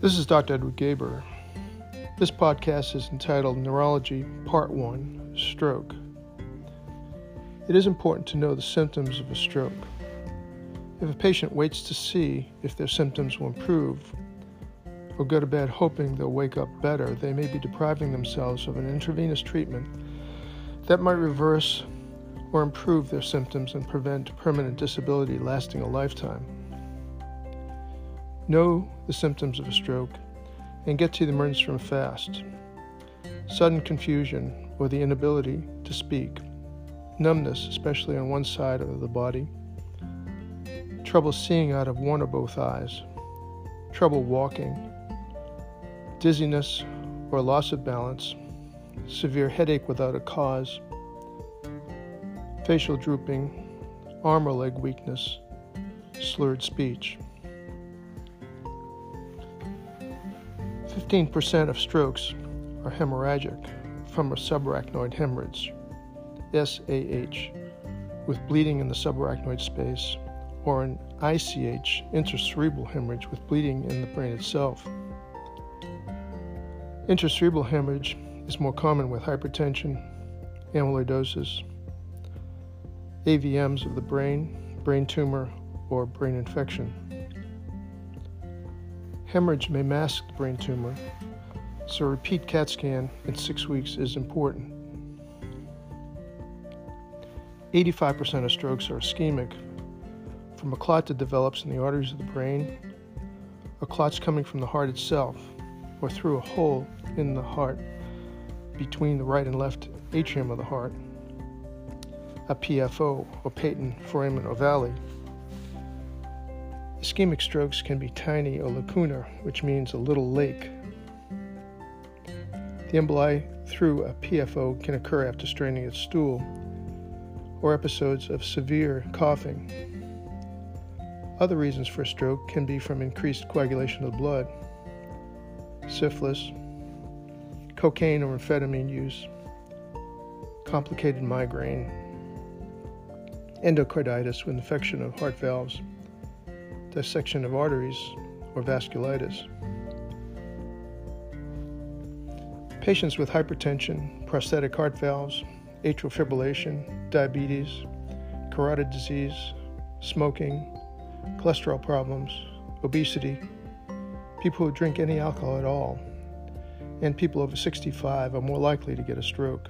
This is Dr. Edward Gaber. This podcast is entitled Neurology Part 1 Stroke. It is important to know the symptoms of a stroke. If a patient waits to see if their symptoms will improve or go to bed hoping they'll wake up better, they may be depriving themselves of an intravenous treatment that might reverse or improve their symptoms and prevent permanent disability lasting a lifetime. Know the symptoms of a stroke and get to the emergency room fast. Sudden confusion or the inability to speak, numbness, especially on one side of the body, trouble seeing out of one or both eyes, trouble walking, dizziness or loss of balance, severe headache without a cause, facial drooping, arm or leg weakness, slurred speech. 15% of strokes are hemorrhagic from a subarachnoid hemorrhage, SAH, with bleeding in the subarachnoid space, or an ICH, intracerebral hemorrhage, with bleeding in the brain itself. Intracerebral hemorrhage is more common with hypertension, amyloidosis, AVMs of the brain, brain tumor, or brain infection. Hemorrhage may mask the brain tumor, so a repeat CAT scan in six weeks is important. 85% of strokes are ischemic from a clot that develops in the arteries of the brain, a clot's coming from the heart itself, or through a hole in the heart between the right and left atrium of the heart, a PFO, or patent foramen ovale, Ischemic strokes can be tiny or lacunar, which means a little lake. The emboli through a PFO can occur after straining its stool or episodes of severe coughing. Other reasons for stroke can be from increased coagulation of the blood, syphilis, cocaine or amphetamine use, complicated migraine, endocarditis with infection of heart valves dissection of arteries, or vasculitis. Patients with hypertension, prosthetic heart valves, atrial fibrillation, diabetes, carotid disease, smoking, cholesterol problems, obesity, people who drink any alcohol at all, and people over 65 are more likely to get a stroke.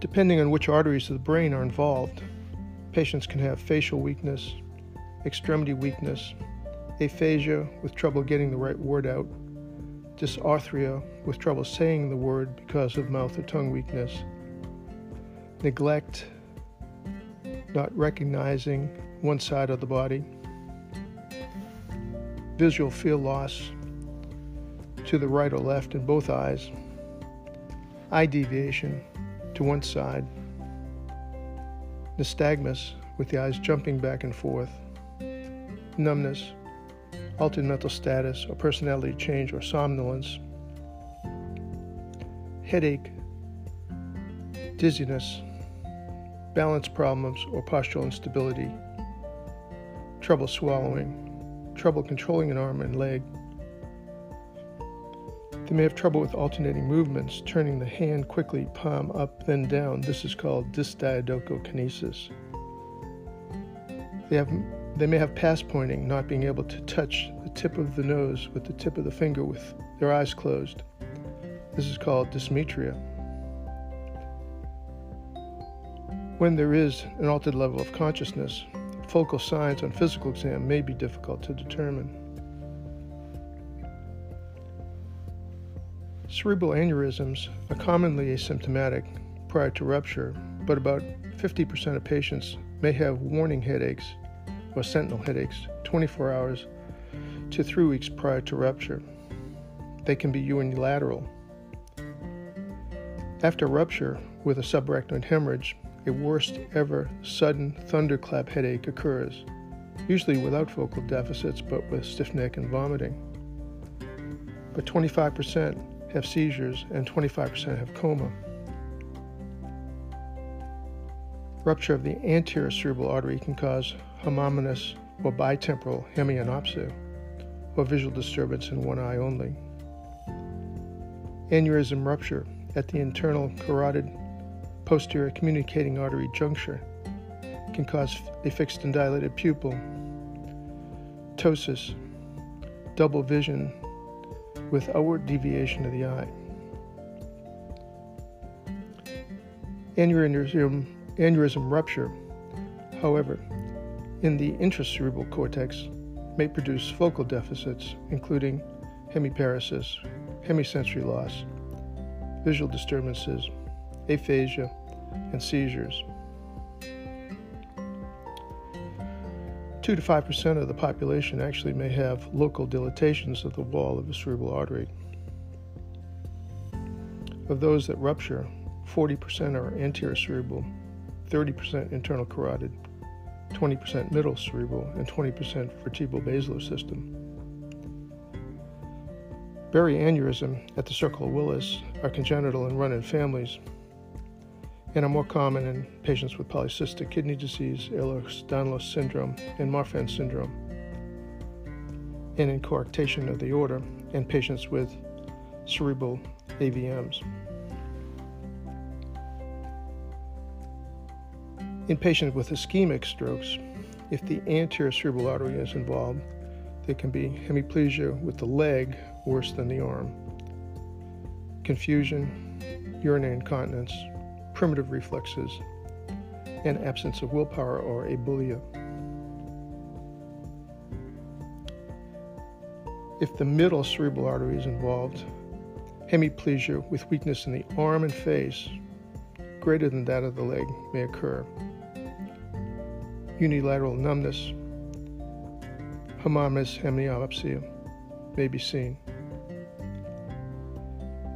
Depending on which arteries of the brain are involved, Patients can have facial weakness, extremity weakness, aphasia with trouble getting the right word out, dysarthria with trouble saying the word because of mouth or tongue weakness, neglect, not recognizing one side of the body, visual field loss to the right or left in both eyes, eye deviation to one side nystagmus, with the eyes jumping back and forth, numbness, altered mental status or personality change or somnolence, headache, dizziness, balance problems or postural instability, trouble swallowing, trouble controlling an arm and leg. They may have trouble with alternating movements, turning the hand quickly, palm up, then down. This is called dysdiadochokinesis. They, have, they may have pass pointing, not being able to touch the tip of the nose with the tip of the finger with their eyes closed. This is called dysmetria. When there is an altered level of consciousness, focal signs on physical exam may be difficult to determine. Cerebral aneurysms are commonly asymptomatic prior to rupture, but about 50% of patients may have warning headaches or sentinel headaches 24 hours to three weeks prior to rupture. They can be unilateral. After rupture with a subarachnoid hemorrhage, a worst ever sudden thunderclap headache occurs, usually without focal deficits but with stiff neck and vomiting. But 25% have seizures and 25% have coma. Rupture of the anterior cerebral artery can cause homonymous or bitemporal hemianopsia, or visual disturbance in one eye only. Aneurysm rupture at the internal carotid posterior communicating artery juncture can cause a fixed and dilated pupil, ptosis, double vision with outward deviation of the eye. Aneurysm, aneurysm rupture, however, in the intracerebral cortex may produce focal deficits, including hemiparesis, hemisensory loss, visual disturbances, aphasia, and seizures. 2 to 5% of the population actually may have local dilatations of the wall of the cerebral artery. Of those that rupture, 40% are anterior cerebral, 30% internal carotid, 20% middle cerebral, and 20% vertebral basilar system. Berry aneurysm at the circle of Willis are congenital and run in families and are more common in patients with polycystic kidney disease, Ehlers-Danlos syndrome, and Marfan syndrome, and in coarctation of the aorta in patients with cerebral AVMs. In patients with ischemic strokes, if the anterior cerebral artery is involved, there can be hemiplegia with the leg worse than the arm, confusion, urinary incontinence, primitive reflexes, and absence of willpower or abulia. If the middle cerebral artery is involved, hemiplegia with weakness in the arm and face greater than that of the leg may occur. Unilateral numbness, homonymous hemianopsia, may be seen.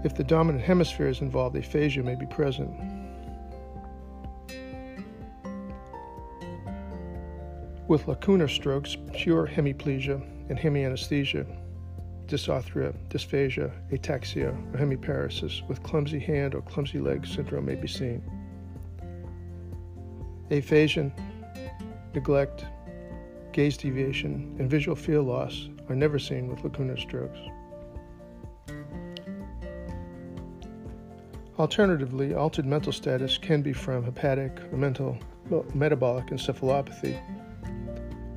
If the dominant hemisphere is involved, aphasia may be present. With lacunar strokes, pure hemiplegia and hemianesthesia, dysarthria, dysphagia, ataxia, or hemiparesis with clumsy hand or clumsy leg syndrome may be seen. Aphasia, neglect, gaze deviation, and visual field loss are never seen with lacunar strokes. Alternatively, altered mental status can be from hepatic or mental metabolic encephalopathy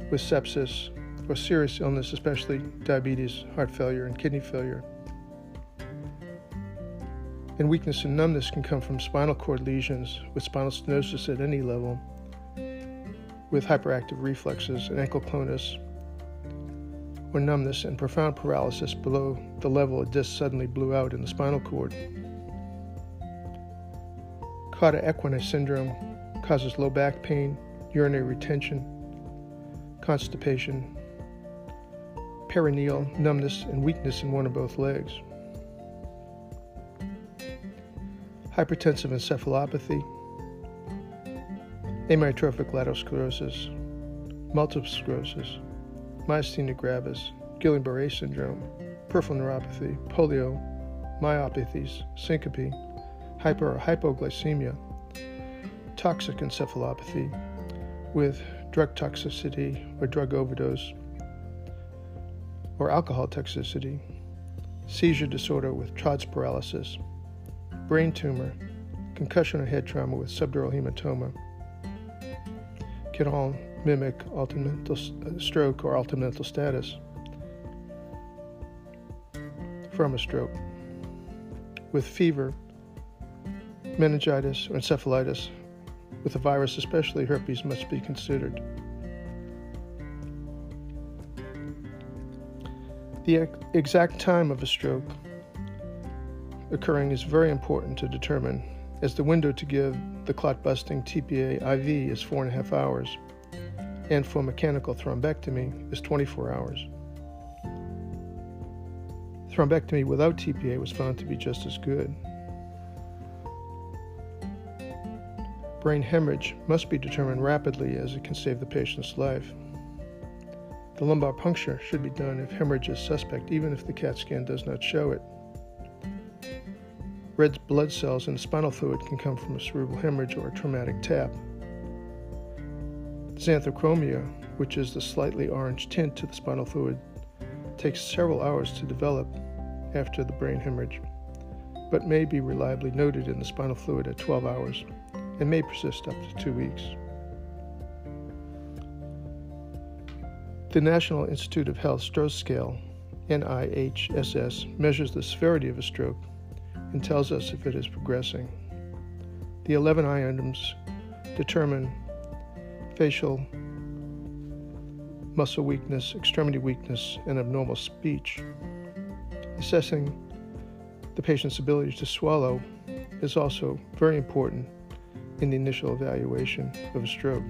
with sepsis or serious illness, especially diabetes, heart failure, and kidney failure. And weakness and numbness can come from spinal cord lesions with spinal stenosis at any level, with hyperactive reflexes and ankle clonus, or numbness and profound paralysis below the level a disc suddenly blew out in the spinal cord. Cauda equina syndrome causes low back pain, urinary retention, constipation, perineal numbness, and weakness in one or both legs. Hypertensive encephalopathy, amyotrophic lateral sclerosis, multiple sclerosis, myasthenia gravis, Guillain-Barré syndrome, peripheral neuropathy, polio, myopathies, syncope, hyper or hypoglycemia, toxic encephalopathy. With drug toxicity or drug overdose, or alcohol toxicity, seizure disorder with Todd's paralysis, brain tumor, concussion or head trauma with subdural hematoma, can all mimic altered uh, stroke or altered mental status from a stroke. With fever, meningitis, or encephalitis, with a virus, especially herpes, must be considered. The exact time of a stroke occurring is very important to determine, as the window to give the clot busting TPA IV is four and a half hours, and for mechanical thrombectomy is 24 hours. Thrombectomy without TPA was found to be just as good. Brain hemorrhage must be determined rapidly as it can save the patient's life. The lumbar puncture should be done if hemorrhage is suspect, even if the CAT scan does not show it. Red blood cells in the spinal fluid can come from a cerebral hemorrhage or a traumatic tap. Xanthochromia, which is the slightly orange tint to the spinal fluid, takes several hours to develop after the brain hemorrhage, but may be reliably noted in the spinal fluid at 12 hours and may persist up to two weeks. The National Institute of Health Stroke Scale, NIHSS, measures the severity of a stroke and tells us if it is progressing. The 11 items determine facial, muscle weakness, extremity weakness, and abnormal speech. Assessing the patient's ability to swallow is also very important in the initial evaluation of a stroke.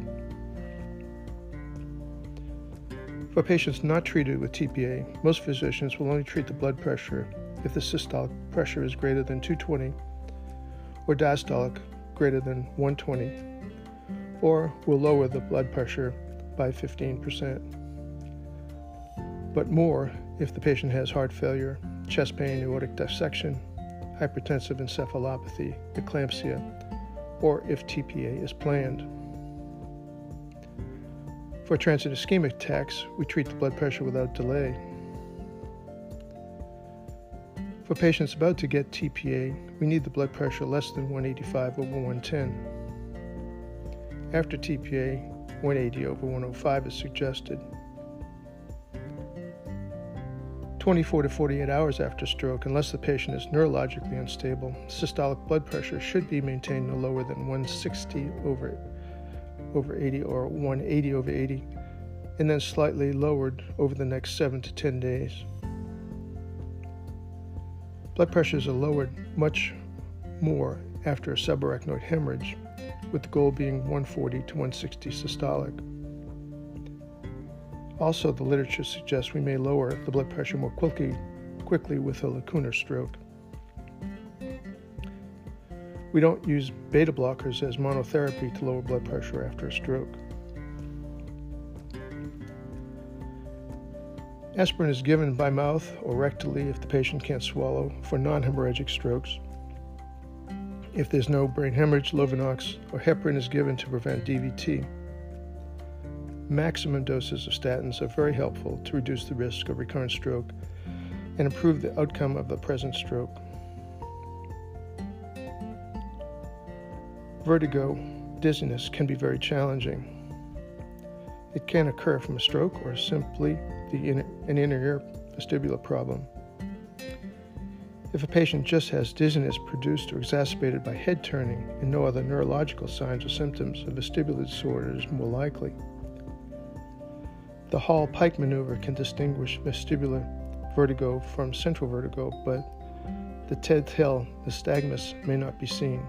For patients not treated with TPA, most physicians will only treat the blood pressure if the systolic pressure is greater than 220 or diastolic greater than 120, or will lower the blood pressure by 15%. But more if the patient has heart failure, chest pain, aortic dissection, hypertensive encephalopathy, eclampsia, or if TPA is planned. For transient ischemic attacks, we treat the blood pressure without delay. For patients about to get TPA, we need the blood pressure less than 185 over 110. After TPA, 180 over 105 is suggested. 24 to 48 hours after stroke, unless the patient is neurologically unstable, systolic blood pressure should be maintained no lower than 160 over, over 80 or 180 over 80, and then slightly lowered over the next 7 to 10 days. Blood pressures are lowered much more after a subarachnoid hemorrhage, with the goal being 140 to 160 systolic. Also, the literature suggests we may lower the blood pressure more quickly, quickly with a lacunar stroke. We don't use beta blockers as monotherapy to lower blood pressure after a stroke. Aspirin is given by mouth or rectally if the patient can't swallow for non hemorrhagic strokes. If there's no brain hemorrhage, Lovenox or heparin is given to prevent DVT. Maximum doses of statins are very helpful to reduce the risk of recurrent stroke and improve the outcome of the present stroke. Vertigo, dizziness can be very challenging. It can occur from a stroke or simply inner, an inner ear vestibular problem. If a patient just has dizziness produced or exacerbated by head turning and no other neurological signs or symptoms, a vestibular disorder is more likely. The Hallpike maneuver can distinguish vestibular vertigo from central vertigo, but the telltale nystagmus may not be seen.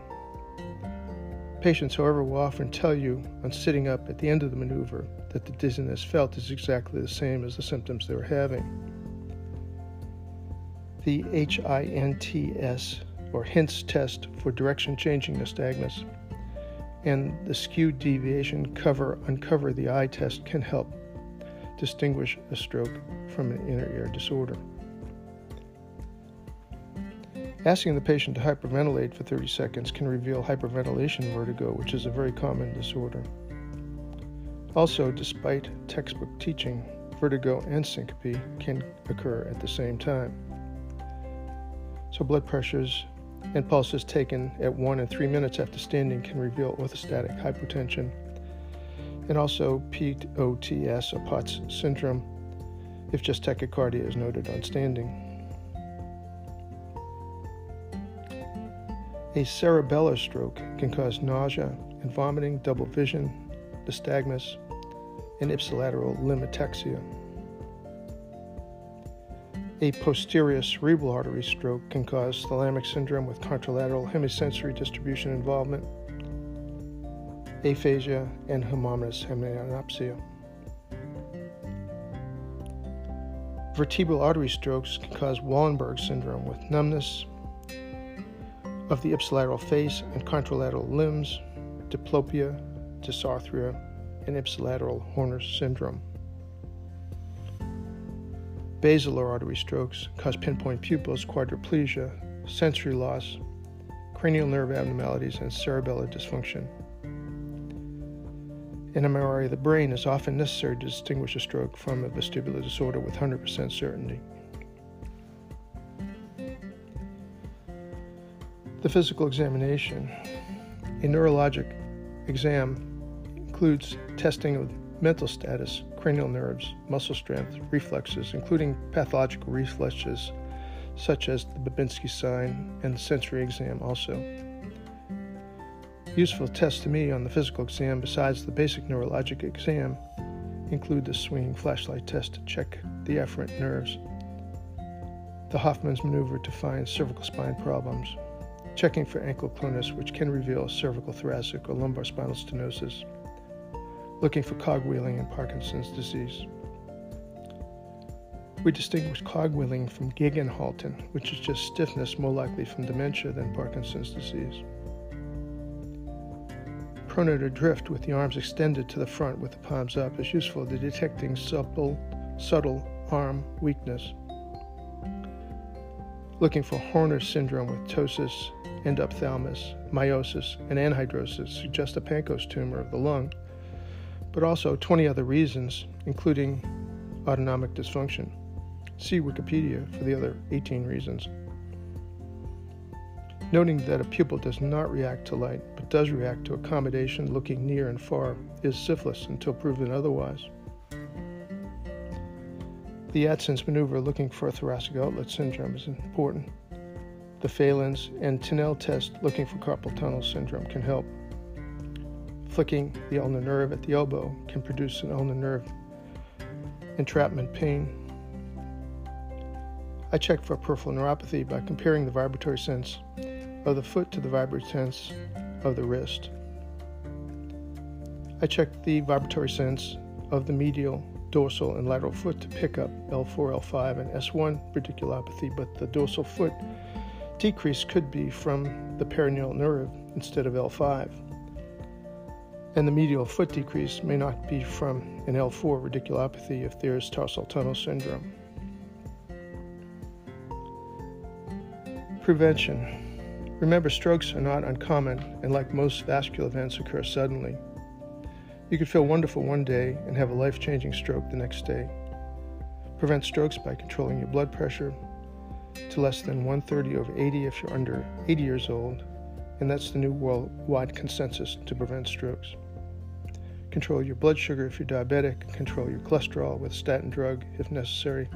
Patients, however, will often tell you on sitting up at the end of the maneuver that the dizziness felt is exactly the same as the symptoms they were having. The HINTS, or HINTS test for direction changing nystagmus, and the skewed deviation cover uncover the eye test can help distinguish a stroke from an inner ear disorder. Asking the patient to hyperventilate for 30 seconds can reveal hyperventilation vertigo, which is a very common disorder. Also, despite textbook teaching, vertigo and syncope can occur at the same time. So, blood pressures and pulses taken at 1 and 3 minutes after standing can reveal orthostatic hypotension and also POTS or POTS syndrome if just tachycardia is noted on standing. A cerebellar stroke can cause nausea and vomiting, double vision, nystagmus, and ipsilateral limb ataxia. A posterior cerebral artery stroke can cause thalamic syndrome with contralateral hemisensory distribution involvement aphasia, and homonymous hemianopsia. Vertebral artery strokes can cause Wallenberg syndrome with numbness of the ipsilateral face and contralateral limbs, diplopia, dysarthria, and ipsilateral Horner syndrome. Basilar artery strokes cause pinpoint pupils, quadriplegia, sensory loss, cranial nerve abnormalities, and cerebellar dysfunction. An MRI of the brain is often necessary to distinguish a stroke from a vestibular disorder with 100% certainty. The physical examination. A neurologic exam includes testing of mental status, cranial nerves, muscle strength, reflexes, including pathological reflexes such as the Babinski sign and the sensory exam also. Useful tests to me on the physical exam, besides the basic neurologic exam, include the swinging flashlight test to check the afferent nerves, the Hoffman's maneuver to find cervical spine problems, checking for ankle clonus, which can reveal cervical thoracic or lumbar spinal stenosis, looking for cogwheeling and Parkinson's disease. We distinguish cogwheeling from Gegenhalten, which is just stiffness more likely from dementia than Parkinson's disease. Pronator drift with the arms extended to the front with the palms up is useful to detecting subtle, subtle arm weakness. Looking for Horner syndrome with ptosis, enophthalmos, miosis, and anhidrosis suggests a Pancoast tumor of the lung, but also 20 other reasons, including autonomic dysfunction. See Wikipedia for the other 18 reasons. Noting that a pupil does not react to light does react to accommodation looking near and far is syphilis until proven otherwise. The Adson's maneuver looking for a thoracic outlet syndrome is important. The Phalen's and Tinel test looking for carpal tunnel syndrome can help. Flicking the ulnar nerve at the elbow can produce an ulnar nerve entrapment pain. I check for peripheral neuropathy by comparing the vibratory sense of the foot to the vibratory sense of the wrist. I check the vibratory sense of the medial, dorsal, and lateral foot to pick up L4, L5, and S1 radiculopathy, but the dorsal foot decrease could be from the peroneal nerve instead of L5. And the medial foot decrease may not be from an L4 radiculopathy if there is tarsal tunnel syndrome. Prevention. Remember, strokes are not uncommon and, like most vascular events, occur suddenly. You could feel wonderful one day and have a life changing stroke the next day. Prevent strokes by controlling your blood pressure to less than 130 over 80 if you're under 80 years old, and that's the new worldwide consensus to prevent strokes. Control your blood sugar if you're diabetic, control your cholesterol with statin drug if necessary,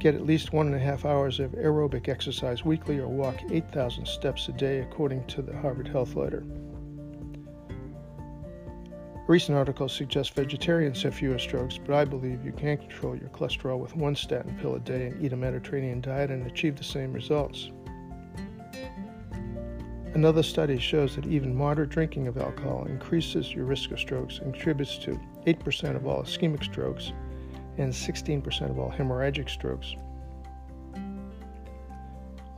Get at least one and a half hours of aerobic exercise weekly or walk 8,000 steps a day, according to the Harvard Health Letter. A recent article suggests vegetarians have fewer strokes, but I believe you can control your cholesterol with one statin pill a day and eat a Mediterranean diet and achieve the same results. Another study shows that even moderate drinking of alcohol increases your risk of strokes and contributes to 8% of all ischemic strokes and 16% of all hemorrhagic strokes.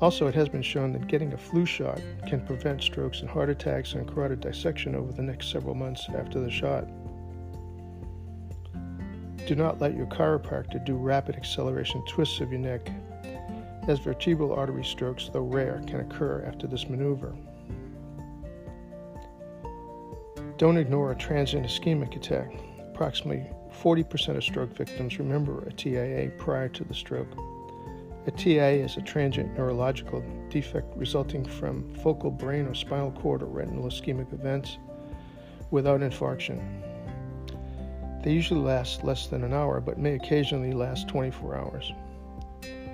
Also, it has been shown that getting a flu shot can prevent strokes and heart attacks and carotid dissection over the next several months after the shot. Do not let your chiropractor do rapid acceleration twists of your neck, as vertebral artery strokes, though rare, can occur after this maneuver. Don't ignore a transient ischemic attack. Approximately 40% of stroke victims remember a TIA prior to the stroke. A TIA is a transient neurological defect resulting from focal brain or spinal cord or retinal ischemic events without infarction. They usually last less than an hour but may occasionally last 24 hours.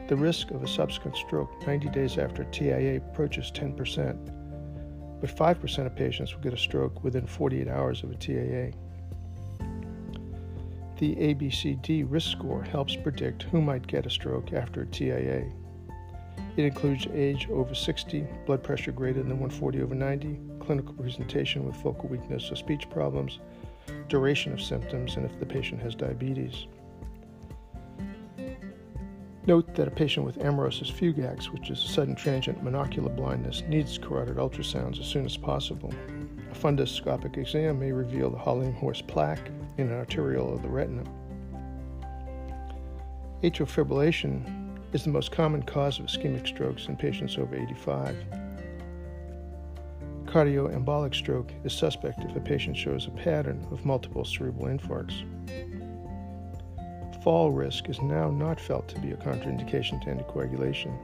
The risk of a subsequent stroke 90 days after TIA approaches 10%, but 5% of patients will get a stroke within 48 hours of a TIA. The ABCD risk score helps predict who might get a stroke after a TIA. It includes age over 60, blood pressure greater than 140 over 90, clinical presentation with focal weakness or speech problems, duration of symptoms, and if the patient has diabetes. Note that a patient with amaurosis fugax, which is sudden transient monocular blindness, needs carotid ultrasounds as soon as possible. A fundoscopic exam may reveal the Hollenhorst plaque in an arteriole of the retina. Atrial fibrillation is the most common cause of ischemic strokes in patients over 85. Cardioembolic stroke is suspect if a patient shows a pattern of multiple cerebral infarcts. Fall risk is now not felt to be a contraindication to anticoagulation.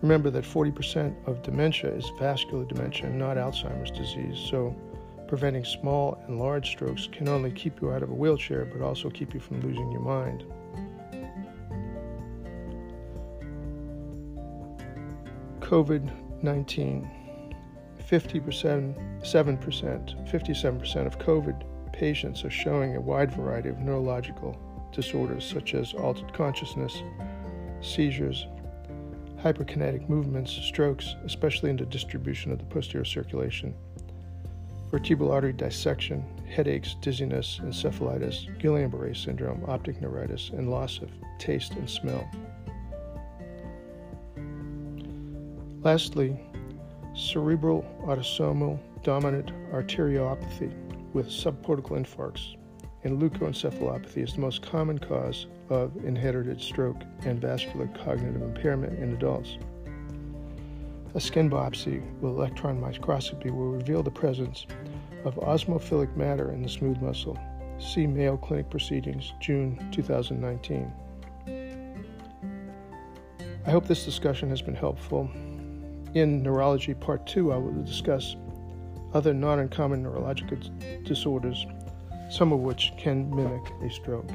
Remember that 40% of dementia is vascular dementia not Alzheimer's disease, so preventing small and large strokes can only keep you out of a wheelchair but also keep you from losing your mind. COVID 19. 50%, 7%, 57% of COVID patients are showing a wide variety of neurological disorders such as altered consciousness, seizures, hyperkinetic movements, strokes, especially in the distribution of the posterior circulation, vertebral artery dissection, headaches, dizziness, encephalitis, Guillain-Barré syndrome, optic neuritis, and loss of taste and smell. Lastly, cerebral autosomal dominant arteriopathy with subcortical infarcts and leukoencephalopathy is the most common cause of inherited stroke and vascular cognitive impairment in adults. A skin biopsy with electron microscopy will reveal the presence of osmophilic matter in the smooth muscle. See Mayo Clinic Proceedings, June 2019. I hope this discussion has been helpful. In Neurology Part 2, I will discuss other non uncommon neurological disorders, some of which can mimic a stroke.